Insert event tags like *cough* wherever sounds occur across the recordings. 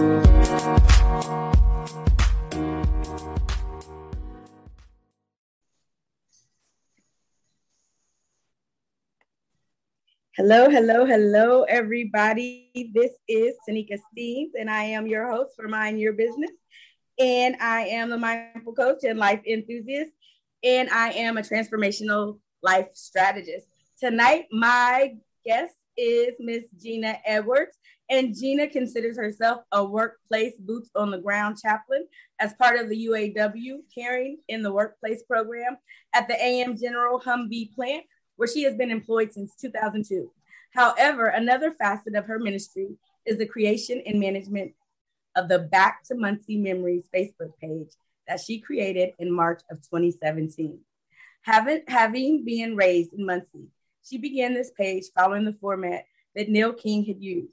Hello, hello, hello, everybody. This is Tanika Steves, and I am your host for Mind Your Business. And I am a mindful coach and life enthusiast, and I am a transformational life strategist. Tonight, my guest is Miss Gina Edwards, and Gina considers herself a workplace boots on the ground chaplain as part of the UAW Caring in the Workplace program at the AM General Humvee plant where she has been employed since 2002. However, another facet of her ministry is the creation and management of the Back to Muncie Memories Facebook page that she created in March of 2017. Having, having been raised in Muncie, she began this page following the format that Neil King had used.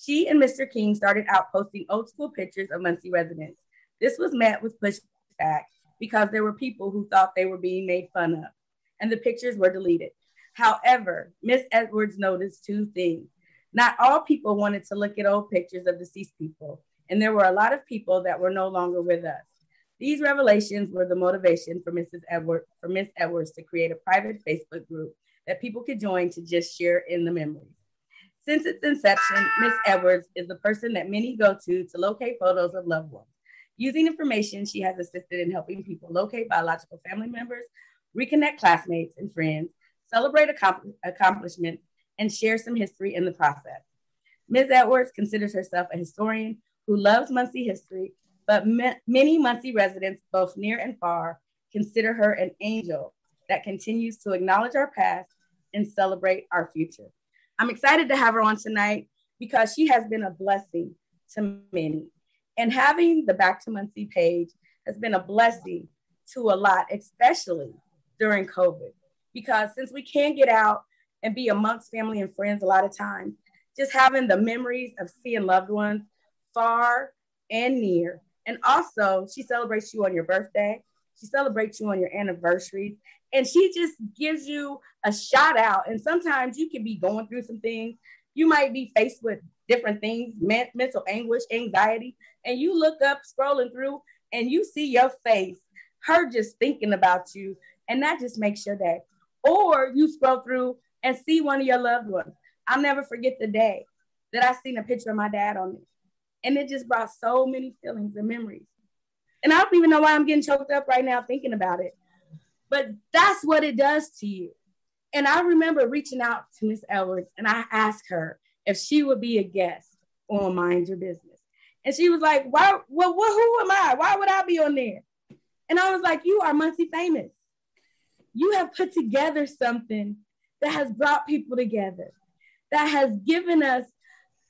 She and Mr. King started out posting old school pictures of Muncie residents. This was met with pushback because there were people who thought they were being made fun of, and the pictures were deleted. However, Miss Edwards noticed two things. Not all people wanted to look at old pictures of deceased people, and there were a lot of people that were no longer with us. These revelations were the motivation for Mrs. Edwards for Miss Edwards to create a private Facebook group that people could join to just share in the memories. Since its inception, Miss Edwards is the person that many go to to locate photos of loved ones. Using information, she has assisted in helping people locate biological family members, reconnect classmates and friends, celebrate accomplishments, and share some history in the process. Ms. Edwards considers herself a historian who loves Muncie history, but many Muncie residents, both near and far, consider her an angel that continues to acknowledge our past and celebrate our future. I'm excited to have her on tonight because she has been a blessing to many. And having the Back to Muncie page has been a blessing to a lot, especially during COVID because since we can't get out and be amongst family and friends a lot of times, just having the memories of seeing loved ones far and near. And also, she celebrates you on your birthday. She celebrates you on your anniversaries. And she just gives you a shout out. And sometimes you can be going through some things. You might be faced with different things, mental anguish, anxiety. And you look up, scrolling through, and you see your face, her just thinking about you. And that just makes your day or you scroll through and see one of your loved ones. I'll never forget the day that I seen a picture of my dad on it. And it just brought so many feelings and memories. And I don't even know why I'm getting choked up right now thinking about it. But that's what it does to you. And I remember reaching out to Miss Edwards and I asked her if she would be a guest on Mind Your Business. And she was like, Why, well, who am I? Why would I be on there? And I was like, You are Muncie famous you have put together something that has brought people together, that has given us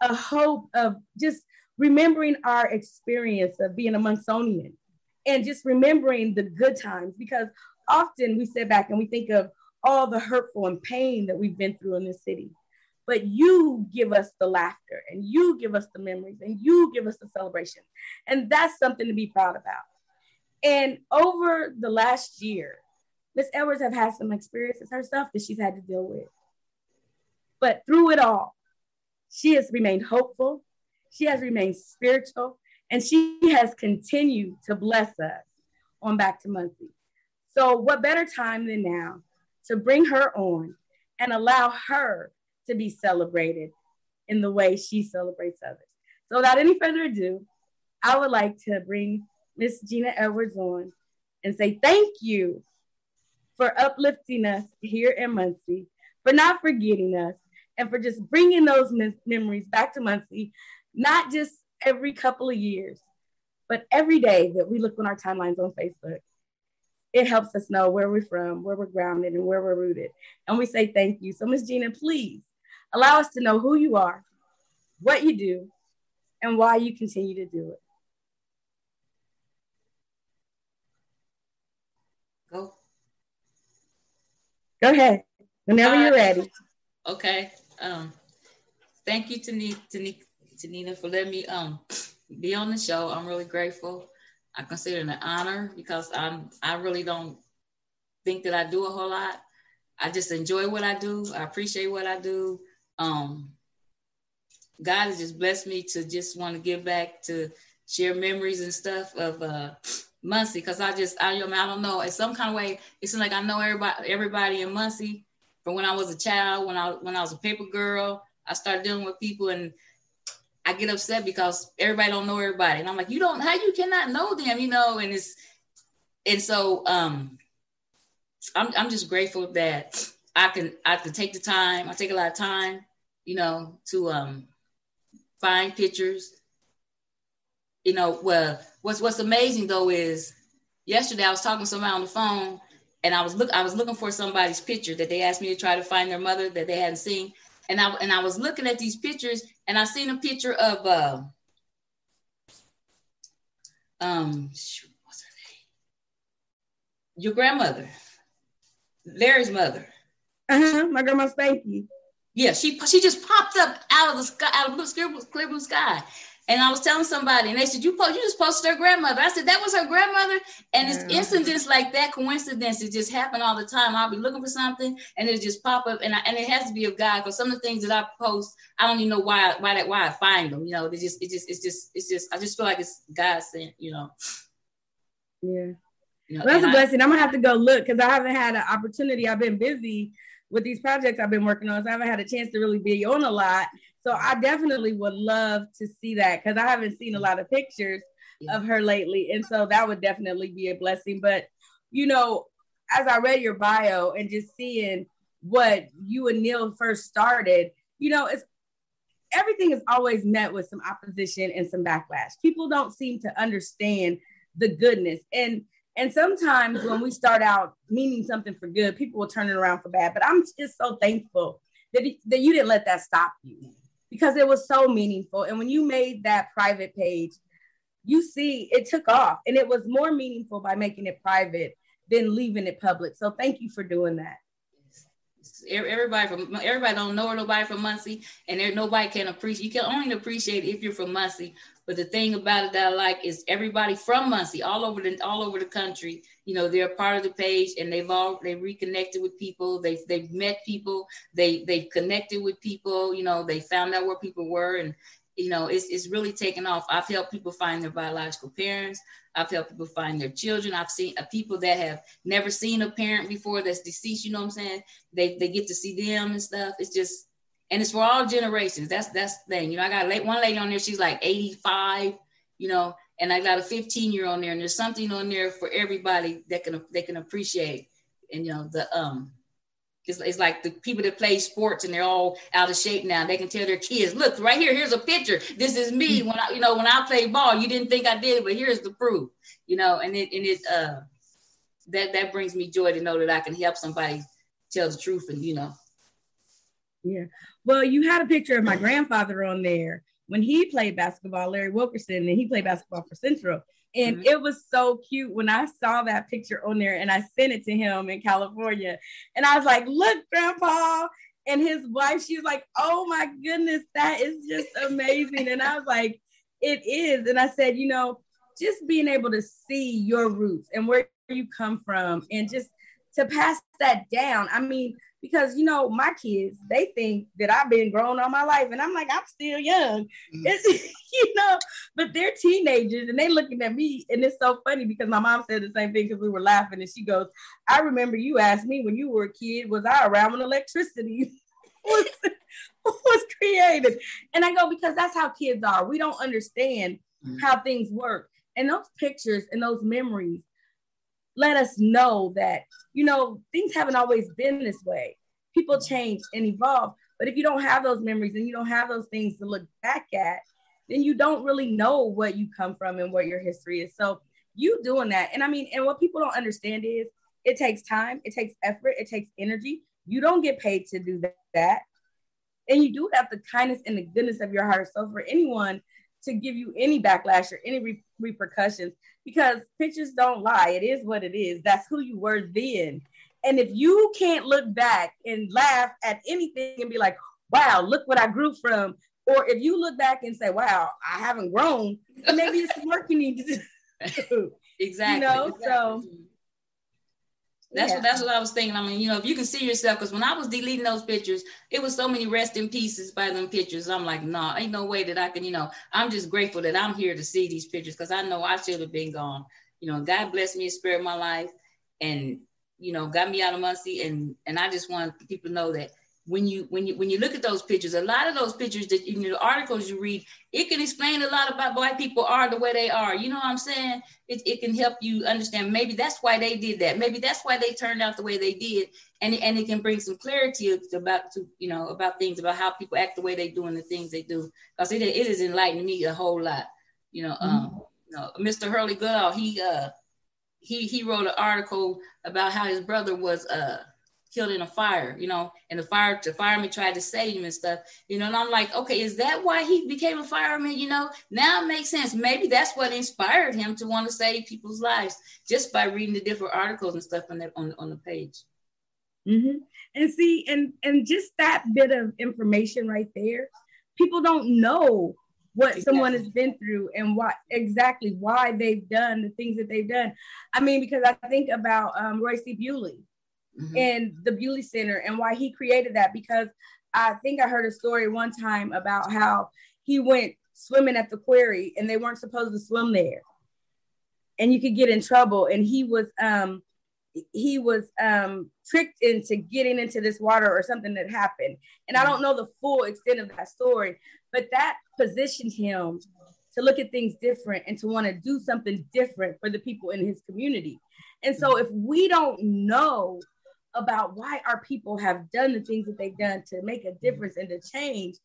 a hope of just remembering our experience of being a Munsonian and just remembering the good times because often we sit back and we think of all the hurtful and pain that we've been through in this city. But you give us the laughter and you give us the memories and you give us the celebration. And that's something to be proud about. And over the last year, Miss Edwards have had some experiences herself that she's had to deal with. But through it all, she has remained hopeful, she has remained spiritual, and she has continued to bless us on Back to Muncie. So, what better time than now to bring her on and allow her to be celebrated in the way she celebrates others? So, without any further ado, I would like to bring Miss Gina Edwards on and say thank you for uplifting us here in Muncie, for not forgetting us, and for just bringing those memories back to Muncie, not just every couple of years, but every day that we look on our timelines on Facebook. It helps us know where we're from, where we're grounded, and where we're rooted. And we say thank you. So, Miss Gina, please allow us to know who you are, what you do, and why you continue to do it. Go. Go ahead. Whenever uh, you're ready. Okay. Um, thank you, Tanita, Tanita, for letting me um be on the show. I'm really grateful. I consider it an honor because I'm I really don't think that I do a whole lot. I just enjoy what I do. I appreciate what I do. Um, God has just blessed me to just want to give back to share memories and stuff of uh Muncie because I just I, I, mean, I don't know in some kind of way it seems like I know everybody everybody in Muncie from when I was a child when I when I was a paper girl I started dealing with people and I get upset because everybody don't know everybody. And I'm like you don't how you cannot know them you know? And it's and so um I'm I'm just grateful that I can I can take the time I take a lot of time you know to um find pictures. You know, well, what's what's amazing though is yesterday I was talking to somebody on the phone and I was look I was looking for somebody's picture that they asked me to try to find their mother that they hadn't seen. And I and I was looking at these pictures and I seen a picture of uh um what's her name? Your grandmother, Larry's mother. Uh-huh. My grandma Spanky. Yeah, she she just popped up out of the sky, out of blue, clear, clear blue sky. And I was telling somebody, and they said, "You post, you just posted her grandmother." I said, "That was her grandmother." And it's incidents like that, coincidences it just happen all the time. I'll be looking for something, and it just pop up, and I, and it has to be of God because some of the things that I post, I don't even know why why that why I find them. You know, they just it just it's just it's just I just feel like it's God sent. You know. Yeah. You know, well, that's a blessing. I, I'm gonna have to go look because I haven't had an opportunity. I've been busy with these projects I've been working on, so I haven't had a chance to really be on a lot. So I definitely would love to see that because I haven't seen a mm. lot of pictures yeah. of her lately. And so that would definitely be a blessing. But, you know, as I read your bio and just seeing what you and Neil first started, you know, it's everything is always met with some opposition and some backlash. People don't seem to understand the goodness. And and sometimes when we start out meaning something for good, people will turn it around for bad. But I'm just so thankful that, that you didn't let that stop you because it was so meaningful. And when you made that private page, you see it took off and it was more meaningful by making it private than leaving it public. So thank you for doing that. Everybody from everybody don't know nobody from Muncie, and there nobody can appreciate. You can only appreciate if you're from Muncie. But the thing about it that I like is everybody from Muncie, all over the all over the country, you know, they're part of the page and they've all they reconnected with people, they've they've met people, they they've connected with people, you know, they found out where people were and you know, it's, it's really taken off. I've helped people find their biological parents. I've helped people find their children. I've seen uh, people that have never seen a parent before that's deceased. You know what I'm saying? They, they get to see them and stuff. It's just and it's for all generations. That's that's the thing. You know, I got one lady on there. She's like 85. You know, and I got a 15 year on there, and there's something on there for everybody that can they can appreciate. And you know, the um, it's, it's like the people that play sports and they're all out of shape now. They can tell their kids, look, right here, here's a picture. This is me when I, you know, when I played ball. You didn't think I did, but here's the proof. You know, and it and it uh that that brings me joy to know that I can help somebody tell the truth and you know yeah. Well, you had a picture of my grandfather on there when he played basketball, Larry Wilkerson, and he played basketball for Central. And mm-hmm. it was so cute when I saw that picture on there and I sent it to him in California. And I was like, look, grandpa. And his wife, she was like, oh my goodness, that is just amazing. and I was like, it is. And I said, you know, just being able to see your roots and where you come from and just to pass that down. I mean, because you know my kids they think that I've been grown all my life and I'm like I'm still young mm-hmm. it's *laughs* you know but they're teenagers and they looking at me and it's so funny because my mom said the same thing because we were laughing and she goes I remember you asked me when you were a kid was I around when electricity *laughs* was, *laughs* was created and I go because that's how kids are we don't understand mm-hmm. how things work and those pictures and those memories let us know that, you know, things haven't always been this way. People change and evolve. But if you don't have those memories and you don't have those things to look back at, then you don't really know what you come from and what your history is. So you doing that. And I mean, and what people don't understand is it takes time, it takes effort, it takes energy. You don't get paid to do that. And you do have the kindness and the goodness of your heart. So for anyone to give you any backlash or any re- repercussions, because pictures don't lie. It is what it is. That's who you were then. And if you can't look back and laugh at anything and be like, wow, look what I grew from, or if you look back and say, wow, I haven't grown, maybe it's *laughs* work you need to do. exactly. You know, exactly. so That's yeah. what that's what I was thinking. I mean, you know, if you can see yourself, because when I was deleting those pictures, it was so many rest in pieces by them pictures. I'm like, no, nah, ain't no way that I can, you know, I'm just grateful that I'm here to see these pictures because I know I should have been gone. You know, God blessed me and spared my life and you know got me out of Muncie and and I just want people to know that when you when you when you look at those pictures, a lot of those pictures that in the articles you read, it can explain a lot about why people are the way they are. You know what I'm saying? It, it can help you understand maybe that's why they did that. Maybe that's why they turned out the way they did, and and it can bring some clarity about to you know about things about how people act the way they do and the things they do. Because it it has enlightened me a whole lot. You know, um, mm-hmm. you know, Mr. Hurley Goodall, he uh he he wrote an article about how his brother was uh killed in a fire, you know, and the fire the fireman tried to save him and stuff, you know. And I'm like, okay, is that why he became a fireman? You know, now it makes sense. Maybe that's what inspired him to want to save people's lives just by reading the different articles and stuff on that on, on the page. Mm-hmm. And see, and and just that bit of information right there, people don't know what exactly. someone has been through and what exactly why they've done the things that they've done. I mean, because I think about um, Roy C. Buley mm-hmm. and the Buley Center and why he created that because I think I heard a story one time about how he went swimming at the quarry and they weren't supposed to swim there. And you could get in trouble. And he was um he was um tricked into getting into this water or something that happened. And i don't know the full extent of that story but that positioned him to look at things different and to want to do something different for the people in his community. And so if we don't know about why our people have done the things that they've done to make a difference and to change,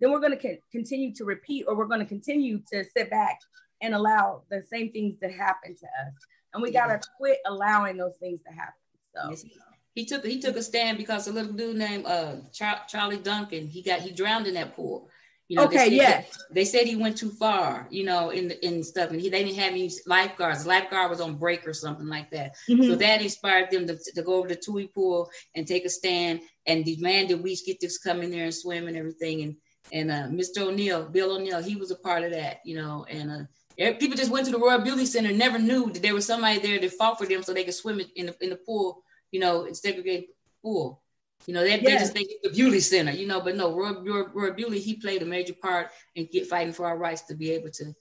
then we're going to co- continue to repeat or we're going to continue to sit back and allow the same things to happen to us. And we got to quit allowing those things to happen. So. Yes. He took he took a stand because a little dude named uh, Char- Charlie Duncan he got he drowned in that pool. You know, okay, yeah. They said he went too far, you know, in the, in stuff, and he they didn't have any lifeguards. The lifeguard was on break or something like that. Mm-hmm. So that inspired them to, to go over to Tuhey Pool and take a stand and demand that we get to come in there and swim and everything. And and uh, Mr. O'Neill, Bill O'Neill, he was a part of that, you know. And uh, people just went to the Roy Buley Center, never knew that there was somebody there that fought for them so they could swim in the in the pool, you know, in segregated pool. You know, they, yes. they just think it's the Buley Center, you know, but no, Roy, Roy, Roy Buley, he played a major part in get fighting for our rights to be able to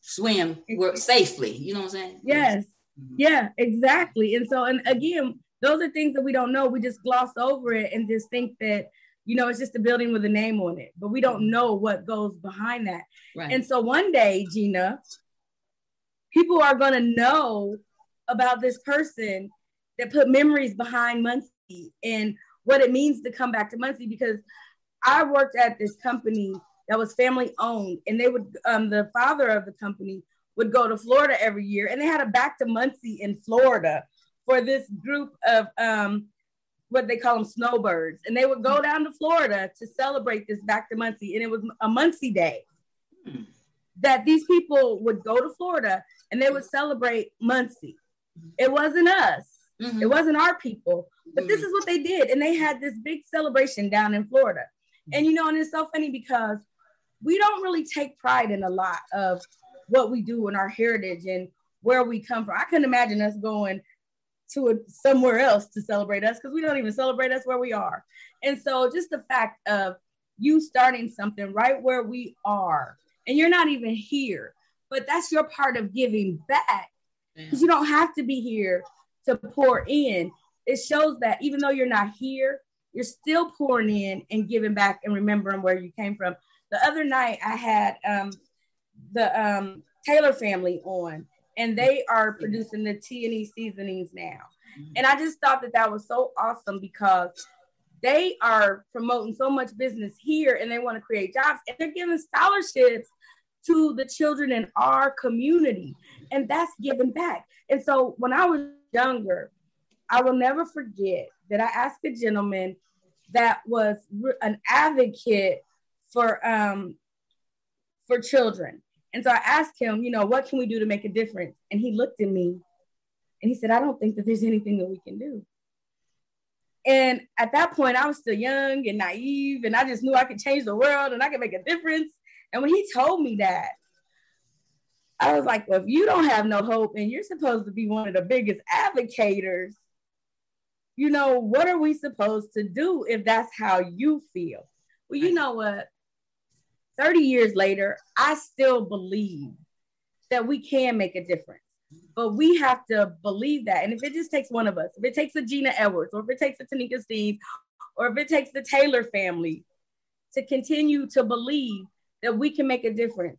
swim work safely. You know what I'm saying? Yes. Mm-hmm. Yeah, exactly. And so, and again, those are things that we don't know. We just gloss over it and just think that, you know, it's just a building with a name on it, but we don't mm-hmm. know what goes behind that. Right. And so one day, Gina, people are going to know about this person that put memories behind Muncie and what it means to come back to Muncie because I worked at this company that was family owned, and they would um, the father of the company would go to Florida every year, and they had a back to Muncie in Florida for this group of um, what they call them snowbirds, and they would go down to Florida to celebrate this back to Muncie, and it was a Muncie Day. That these people would go to Florida and they would celebrate Muncie. It wasn't us. Mm-hmm. It wasn't our people, but this mm-hmm. is what they did. And they had this big celebration down in Florida. And you know, and it's so funny because we don't really take pride in a lot of what we do in our heritage and where we come from. I couldn't imagine us going to a, somewhere else to celebrate us because we don't even celebrate us where we are. And so just the fact of you starting something right where we are, and you're not even here, but that's your part of giving back because you don't have to be here to pour in. It shows that even though you're not here, you're still pouring in and giving back and remembering where you came from. The other night, I had um, the um, Taylor family on, and they are producing the T and E seasonings now. And I just thought that that was so awesome because they are promoting so much business here and they want to create jobs and they're giving scholarships to the children in our community and that's giving back and so when i was younger, I will never forget that I asked a gentleman that was an advocate for um, for children. And so I asked him, you know, what can we do to make a difference? And he looked at me and he said, I don't think that there's anything that we can do. And at that point, I was still young and naive, and I just knew I could change the world and I could make a difference. And when he told me that, I was like, well, if you don't have no hope and you're supposed to be one of the biggest advocates you know, what are we supposed to do if that's how you feel? Well, you know what? 30 years later, I still believe that we can make a difference. But we have to believe that. And if it just takes one of us, if it takes a Gina Edwards, or if it takes a Tanika Steves, or if it takes the Taylor family to continue to believe that we can make a difference,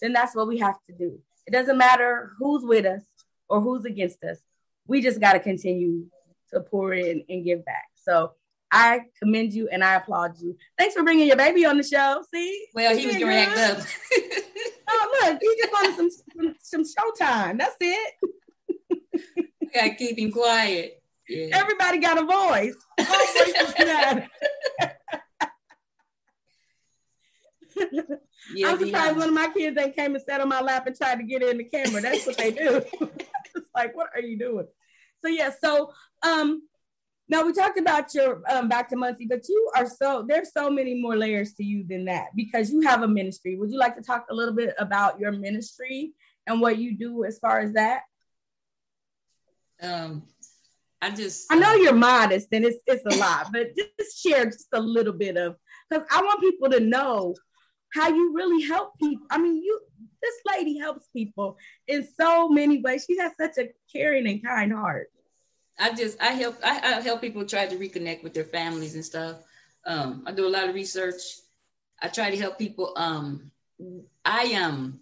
then that's what we have to do. It doesn't matter who's with us or who's against us. We just got to continue to pour in and give back. So I commend you and I applaud you. Thanks for bringing your baby on the show. See? Well, he was getting react up. *laughs* oh, look, he just wanted some, some, some showtime. That's it. *laughs* Got to keep him quiet. Yeah. Everybody got a voice. *laughs* *laughs* yeah, I'm surprised one of my kids ain't came and sat on my lap and tried to get in the camera. That's what they do. *laughs* it's like, what are you doing? So yeah, so um now we talked about your um, back to Muncie, but you are so there's so many more layers to you than that because you have a ministry. Would you like to talk a little bit about your ministry and what you do as far as that? Um, I just I know uh, you're modest and it's it's a lot, but just share just a little bit of because I want people to know how you really help people. I mean, you this lady helps people in so many ways. She has such a caring and kind heart. I just I help I, I, help people try to reconnect with their families and stuff. Um, I do a lot of research. I try to help people. Um, I am. Um,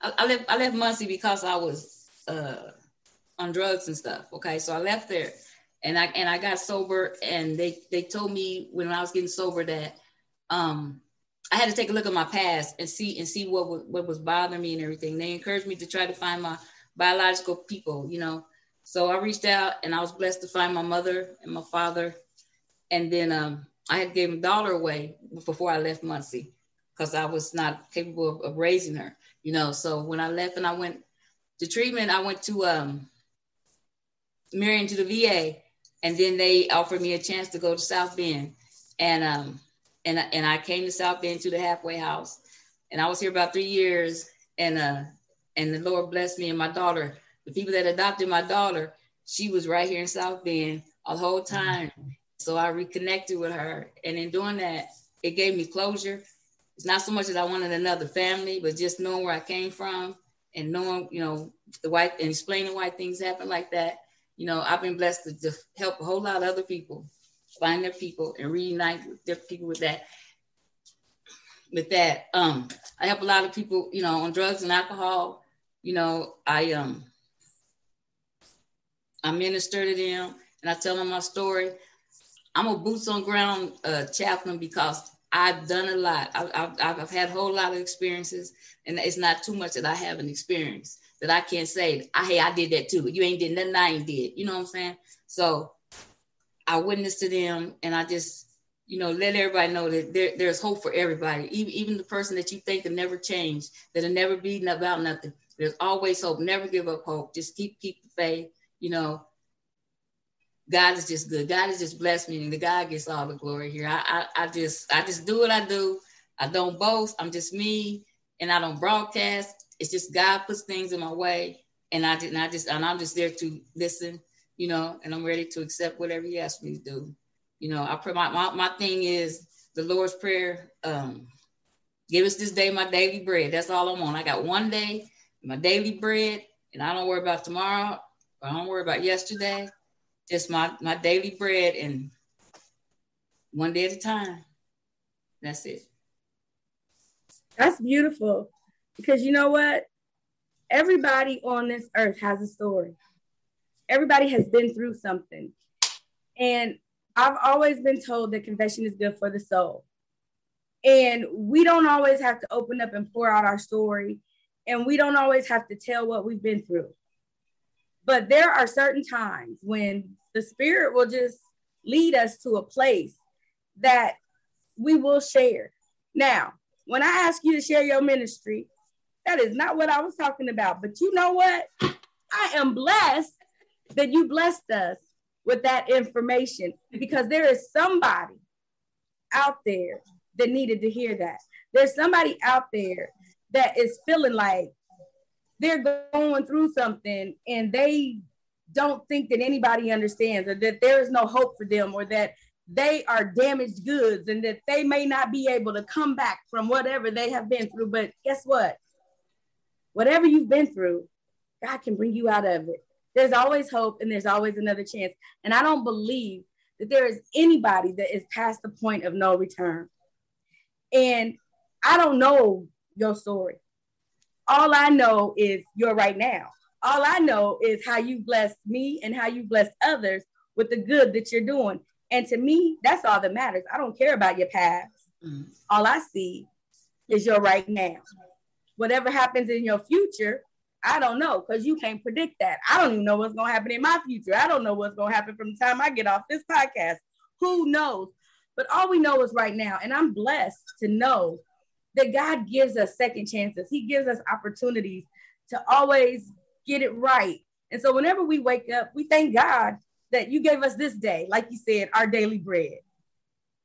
I, I left I left Muncie because I was uh, on drugs and stuff. Okay, so I left there, and I and I got sober, and they they told me when I was getting sober that um, I had to take a look at my past and see and see what what was bothering me and everything. They encouraged me to try to find my biological people, you know so I reached out and I was blessed to find my mother and my father. And then um, I had gave a daughter away before I left Muncie because I was not capable of, of, raising her, you know. So when I left and I went to treatment, I went to um, Marion to the VA, and then they offered me a chance to go to South Bend, and um, and and I came to South Bend to the halfway house, and I was here about three years, and uh, and the Lord blessed me and my daughter the people that adopted my daughter, she was right here in South Bend the whole mm-hmm. time. So I reconnected with her. And in doing that, it gave me closure. It's not so much that I wanted another family, but just knowing where I came from and knowing, you know, the white and explaining why things happen like that. You know, I've been blessed to just help a whole lot of other people find their people and reunite their people with that. With that, um, I help a lot of people, you know, on drugs and alcohol. You know, I um I minister to them and I tell them my story. I'm a boots on ground uh, chaplain because I've done a lot. I, have I've had a whole lot of experiences, and it's not too much that I haven't experienced that I can't say, I, hey, I did that too. You ain't did nothing I ain't did. You know what I'm saying? So I witness to them, and I just, you know, let everybody know that there, there's hope for everybody. Even, even the person that you think will never change, that'll never be about nothing. There's always hope. Never give up hope. Just keep keep the faith you know, God is just good. God has just blessed me, and the God gets all the glory here. I, I, I just, I just do what I do. I don't boast. I'm just me, and I don't broadcast. It's just God puts things in my way, and I did, and I just, and I'm just there to listen, you know, and I'm ready to accept whatever He asks me to do. You know, I pray. My, my, my thing is the Lord's prayer. Um, give us this day my daily bread. That's all I want. I got one day, my daily bread, and I don't worry about tomorrow I don't worry about yesterday. Just my my daily bread and one day at a time. That's it. That's beautiful. Because you know what? Everybody on this earth has a story. Everybody has been through something. And I've always been told that confession is good for the soul. And we don't always have to open up and pour out our story. And we don't always have to tell what we've been through. But there are certain times when the spirit will just lead us to a place that we will share. Now, when I ask you to share your ministry, that is not what I was talking about. But you know what? I am blessed that you blessed us with that information because there is somebody out there that needed to hear that. There's somebody out there that is feeling like they're going through something and they don't think that anybody understands or that there is no hope for them or that they are damaged goods and that they may not be able to come back from whatever they have been through. But guess what? Whatever you've been through, God can bring you out of it. There's always hope and there's always another chance. And I don't believe that there is anybody that is past the point of no return. And I don't know your story. All I know is you're right now. All I know is how you blessed me and how you blessed others with the good that you're doing. And to me, that's all that matters. I don't care about your past. Mm-hmm. All I see is your right now. Whatever happens in your future, I don't know because you can't predict that. I don't even know what's going to happen in my future. I don't know what's going to happen from the time I get off this podcast. Who knows? But all we know is right now. And I'm blessed to know that God gives us second chances. He gives us opportunities to always get it right. And so whenever we wake up, we thank God that you gave us this day, like you said, our daily bread.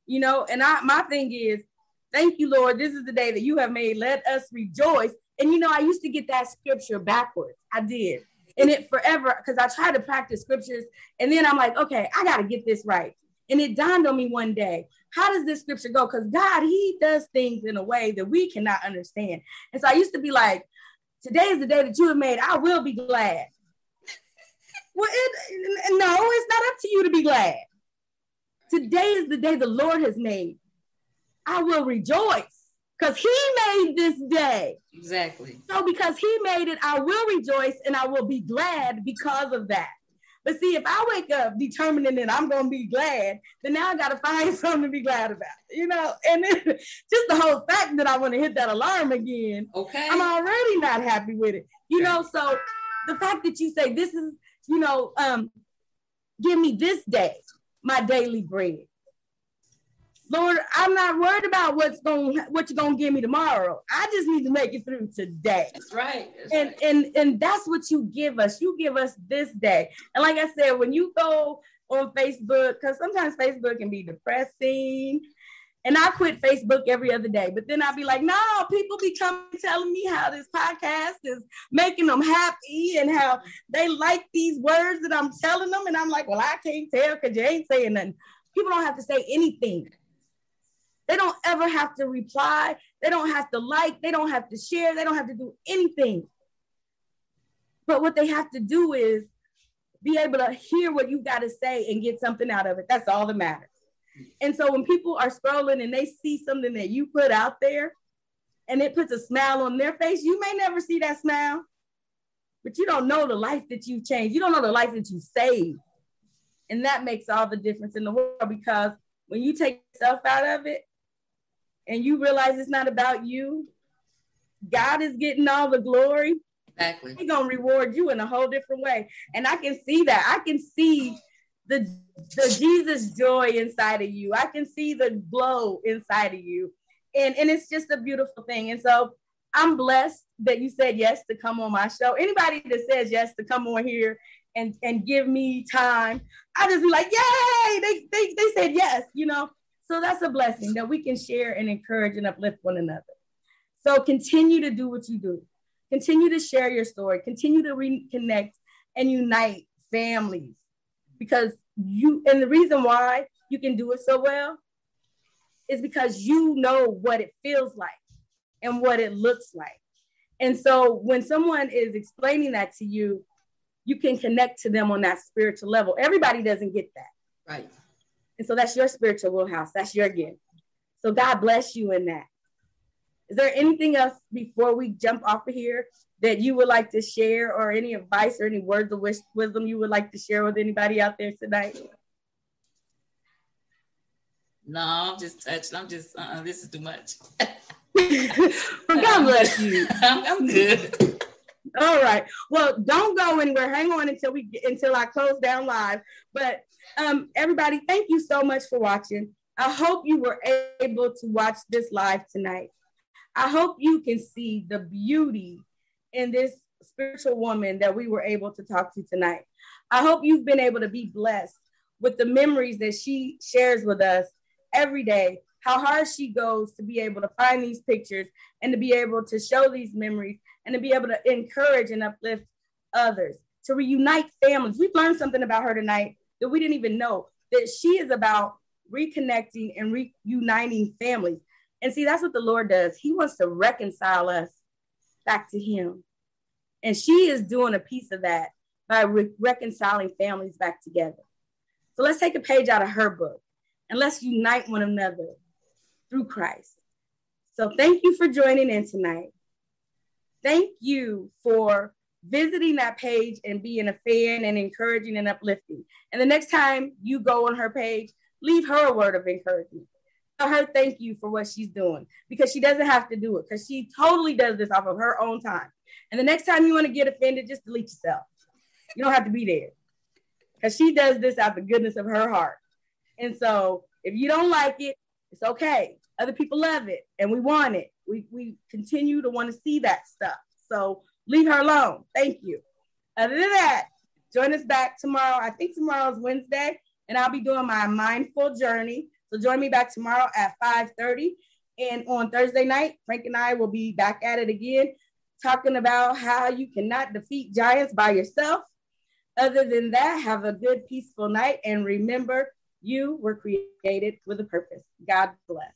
You know, and I my thing is, thank you, Lord. This is the day that you have made. Let us rejoice. And you know, I used to get that scripture backwards. I did. And it forever, because I tried to practice scriptures. And then I'm like, okay, I got to get this right. And it dawned on me one day, how does this scripture go? Because God, He does things in a way that we cannot understand. And so I used to be like, today is the day that you have made. I will be glad. *laughs* Well, it, no, it's not up to you to be glad. Today is the day the Lord has made. I will rejoice because he made this day. Exactly. So because he made it, I will rejoice and I will be glad because of that. But see, if I wake up determining that I'm going to be glad, then now I got to find *laughs* something to be glad about, you know? And *laughs* just the whole fact that I want to hit that alarm again, okay, I'm already not happy with it, you know? So the fact that you say this is you know, um, give me this day my daily bread. Lord, I'm not worried about what's going what you're gonna give me tomorrow. I just need to make it through today. That's right. That's and right. and and that's what you give us. You give us this day. And like I said, when you go on Facebook, because sometimes Facebook can be depressing and I quit Facebook every other day. But then I'd be like, no, people be coming telling me how this podcast is making them happy and how they like these words that I'm telling them. And I'm like, well, I can't tell because you ain't saying nothing. People don't have to say anything. They don't ever have to reply. They don't have to like. They don't have to share. They don't have to do anything. But what they have to do is be able to hear what you got to say and get something out of it. That's all that matters. And so when people are scrolling and they see something that you put out there and it puts a smile on their face, you may never see that smile, but you don't know the life that you've changed. You don't know the life that you saved. And that makes all the difference in the world because when you take yourself out of it and you realize it's not about you, God is getting all the glory. Exactly. He's gonna reward you in a whole different way. And I can see that. I can see the the Jesus joy inside of you. I can see the glow inside of you. And, and it's just a beautiful thing. And so I'm blessed that you said yes to come on my show. Anybody that says yes to come on here and, and give me time, I just be like, yay, they, they, they said yes, you know. So that's a blessing that we can share and encourage and uplift one another. So continue to do what you do. Continue to share your story. Continue to reconnect and unite families because you and the reason why you can do it so well is because you know what it feels like and what it looks like. And so when someone is explaining that to you, you can connect to them on that spiritual level. Everybody doesn't get that. Right. And so that's your spiritual wheelhouse. That's your gift. So God bless you in that. Is there anything else before we jump off of here that you would like to share or any advice or any words of wisdom you would like to share with anybody out there tonight? No, I'm just touched. I'm just, uh-uh, this is too much. *laughs* well, God bless you. *laughs* I'm, I'm good. All right. Well, don't go anywhere. Hang on until we get, until I close down live. But um, everybody, thank you so much for watching. I hope you were able to watch this live tonight. I hope you can see the beauty in this spiritual woman that we were able to talk to tonight. I hope you've been able to be blessed with the memories that she shares with us every day, how hard she goes to be able to find these pictures and to be able to show these memories and to be able to encourage and uplift others. to reunite families. We've learned something about her tonight that we didn't even know that she is about reconnecting and reuniting families. And see, that's what the Lord does. He wants to reconcile us back to Him. And she is doing a piece of that by re- reconciling families back together. So let's take a page out of her book and let's unite one another through Christ. So thank you for joining in tonight. Thank you for visiting that page and being a fan and encouraging and uplifting. And the next time you go on her page, leave her a word of encouragement. Tell her thank you for what she's doing because she doesn't have to do it because she totally does this off of her own time. And the next time you want to get offended, just delete yourself. You don't have to be there because she does this out the goodness of her heart. And so if you don't like it, it's okay. Other people love it and we want it. We, we continue to want to see that stuff. So leave her alone. Thank you. Other than that, join us back tomorrow. I think tomorrow is Wednesday, and I'll be doing my mindful journey. So join me back tomorrow at 5:30. And on Thursday night, Frank and I will be back at it again, talking about how you cannot defeat giants by yourself. Other than that, have a good, peaceful night. And remember, you were created with a purpose. God bless.